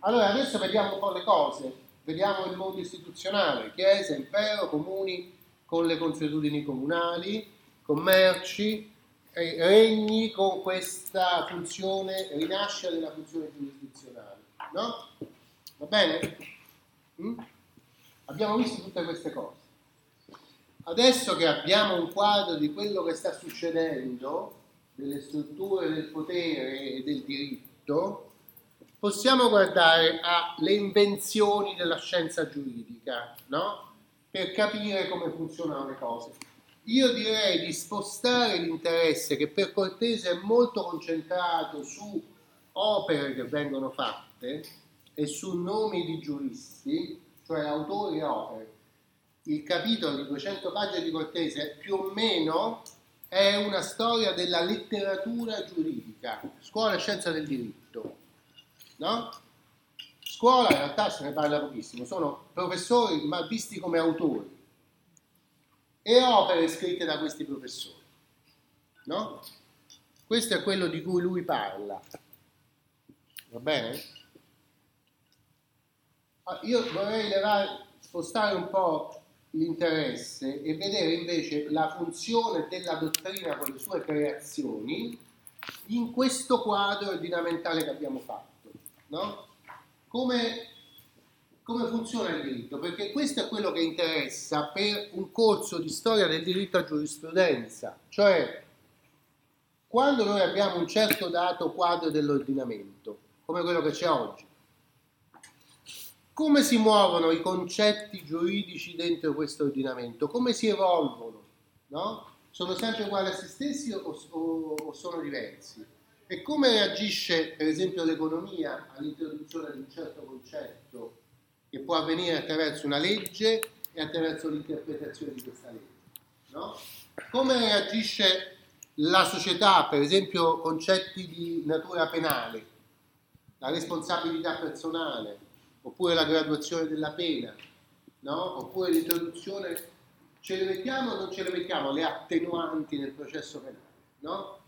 Allora, adesso vediamo un po' le cose, vediamo il mondo istituzionale, chiesa, impero, comuni, con le consuetudini comunali, commerci, regni con questa funzione, rinascita della funzione giurisdizionale. No? Va bene? Mm? Abbiamo visto tutte queste cose. Adesso che abbiamo un quadro di quello che sta succedendo, delle strutture del potere e del diritto, possiamo guardare alle invenzioni della scienza giuridica, no? Per capire come funzionano le cose. Io direi di spostare l'interesse che per cortese è molto concentrato su opere che vengono fatte e su nomi di giuristi, cioè autori e opere. Il capitolo di 200 pagine di Cortese più o meno è una storia della letteratura giuridica, scuola e scienza del diritto. No? Scuola in realtà se ne parla pochissimo, sono professori ma visti come autori e opere scritte da questi professori. No? Questo è quello di cui lui parla. Va bene? Ah, io vorrei levare, spostare un po' l'interesse e vedere invece la funzione della dottrina con le sue creazioni in questo quadro ordinamentale che abbiamo fatto. No? Come come funziona il diritto, perché questo è quello che interessa per un corso di storia del diritto a giurisprudenza, cioè quando noi abbiamo un certo dato quadro dell'ordinamento, come quello che c'è oggi, come si muovono i concetti giuridici dentro questo ordinamento, come si evolvono, no? Sono sempre uguali a se stessi o, o, o sono diversi? E come reagisce per esempio l'economia all'introduzione di un certo concetto che può avvenire attraverso una legge e attraverso l'interpretazione di questa legge. No? Come reagisce la società, per esempio concetti di natura penale, la responsabilità personale, oppure la graduazione della pena, no? oppure l'introduzione, ce le mettiamo o non ce le mettiamo le attenuanti nel processo penale, no?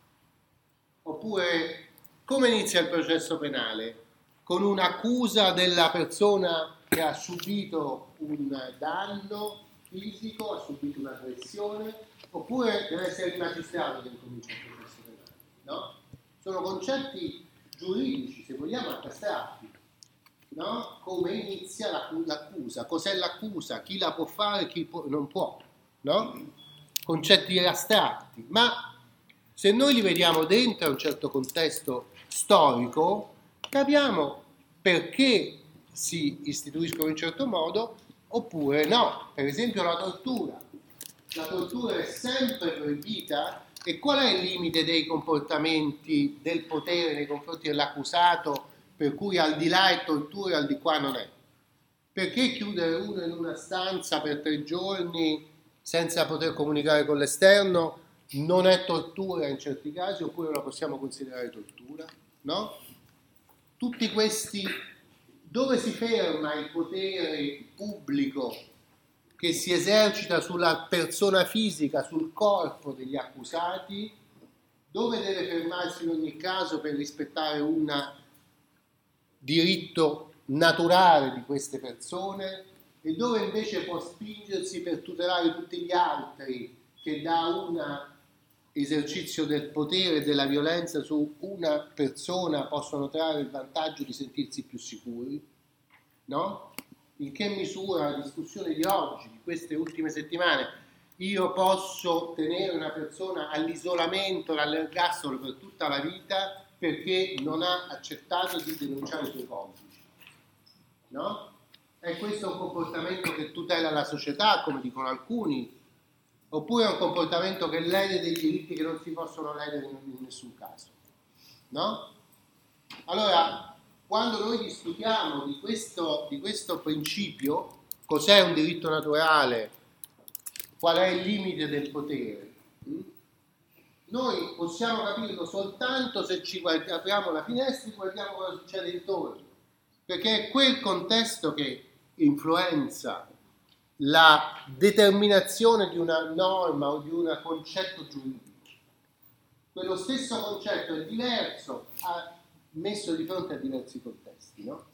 Oppure come inizia il processo penale? Con un'accusa della persona che ha subito un danno fisico, ha subito un'aggressione, oppure deve essere il magistrato che incomincia il processo penale. No? Sono concetti giuridici, se vogliamo, astratti. No? Come inizia l'accusa, cos'è l'accusa, chi la può fare, chi può, non può. No? Concetti astratti, ma se noi li vediamo dentro un certo contesto storico, capiamo perché si istituiscono in un certo modo oppure no. Per esempio la tortura. La tortura è sempre proibita e qual è il limite dei comportamenti del potere nei confronti dell'accusato per cui al di là è tortura e al di qua non è? Perché chiudere uno in una stanza per tre giorni senza poter comunicare con l'esterno non è tortura in certi casi oppure la possiamo considerare tortura? No? Tutti questi dove si ferma il potere pubblico che si esercita sulla persona fisica, sul corpo degli accusati, dove deve fermarsi in ogni caso per rispettare un diritto naturale di queste persone e dove invece può spingersi per tutelare tutti gli altri che da un esercizio del potere e della violenza su una persona possono trarre il vantaggio di sentirsi più sicuri, no? In che misura la discussione di oggi, di queste ultime settimane, io posso tenere una persona all'isolamento, all'ergastolo per tutta la vita perché non ha accettato di denunciare i suoi complici, no? È questo un comportamento che tutela la società, come dicono alcuni, oppure è un comportamento che lede dei diritti che non si possono ledere in nessun caso. No? Allora, quando noi discutiamo di questo, di questo principio, cos'è un diritto naturale, qual è il limite del potere, hm? noi possiamo capirlo soltanto se ci apriamo la finestra e guardiamo cosa succede intorno, perché è quel contesto che influenza la determinazione di una norma o di un concetto giuridico. Quello stesso concetto è diverso, messo di fronte a diversi contesti. No?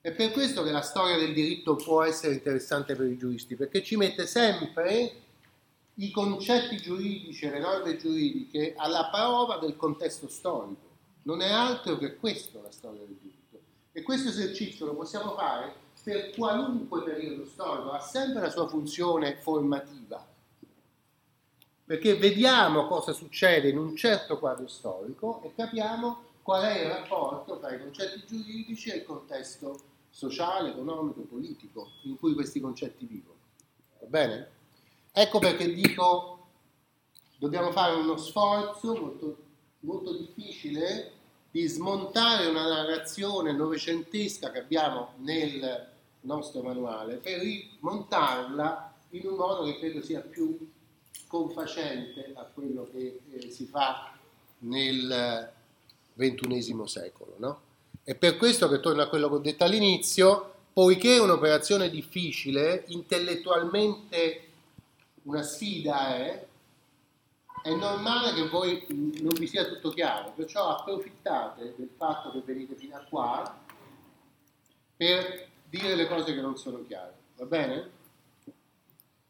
È per questo che la storia del diritto può essere interessante per i giuristi, perché ci mette sempre i concetti giuridici e le norme giuridiche alla prova del contesto storico. Non è altro che questo la storia del diritto. E questo esercizio lo possiamo fare per qualunque periodo storico, ha sempre la sua funzione formativa. Perché vediamo cosa succede in un certo quadro storico e capiamo qual è il rapporto tra i concetti giuridici e il contesto sociale, economico, politico in cui questi concetti vivono. Va bene? Ecco perché dico, dobbiamo fare uno sforzo molto, molto difficile di smontare una narrazione novecentesca che abbiamo nel nostro manuale per rimontarla in un modo che credo sia più confacente a quello che eh, si fa nel XXI secolo. No? È per questo che torno a quello che ho detto all'inizio, poiché è un'operazione difficile, intellettualmente una sfida è, è normale che voi non vi sia tutto chiaro, perciò approfittate del fatto che venite fino a qua per dire le cose che non sono chiare, va bene?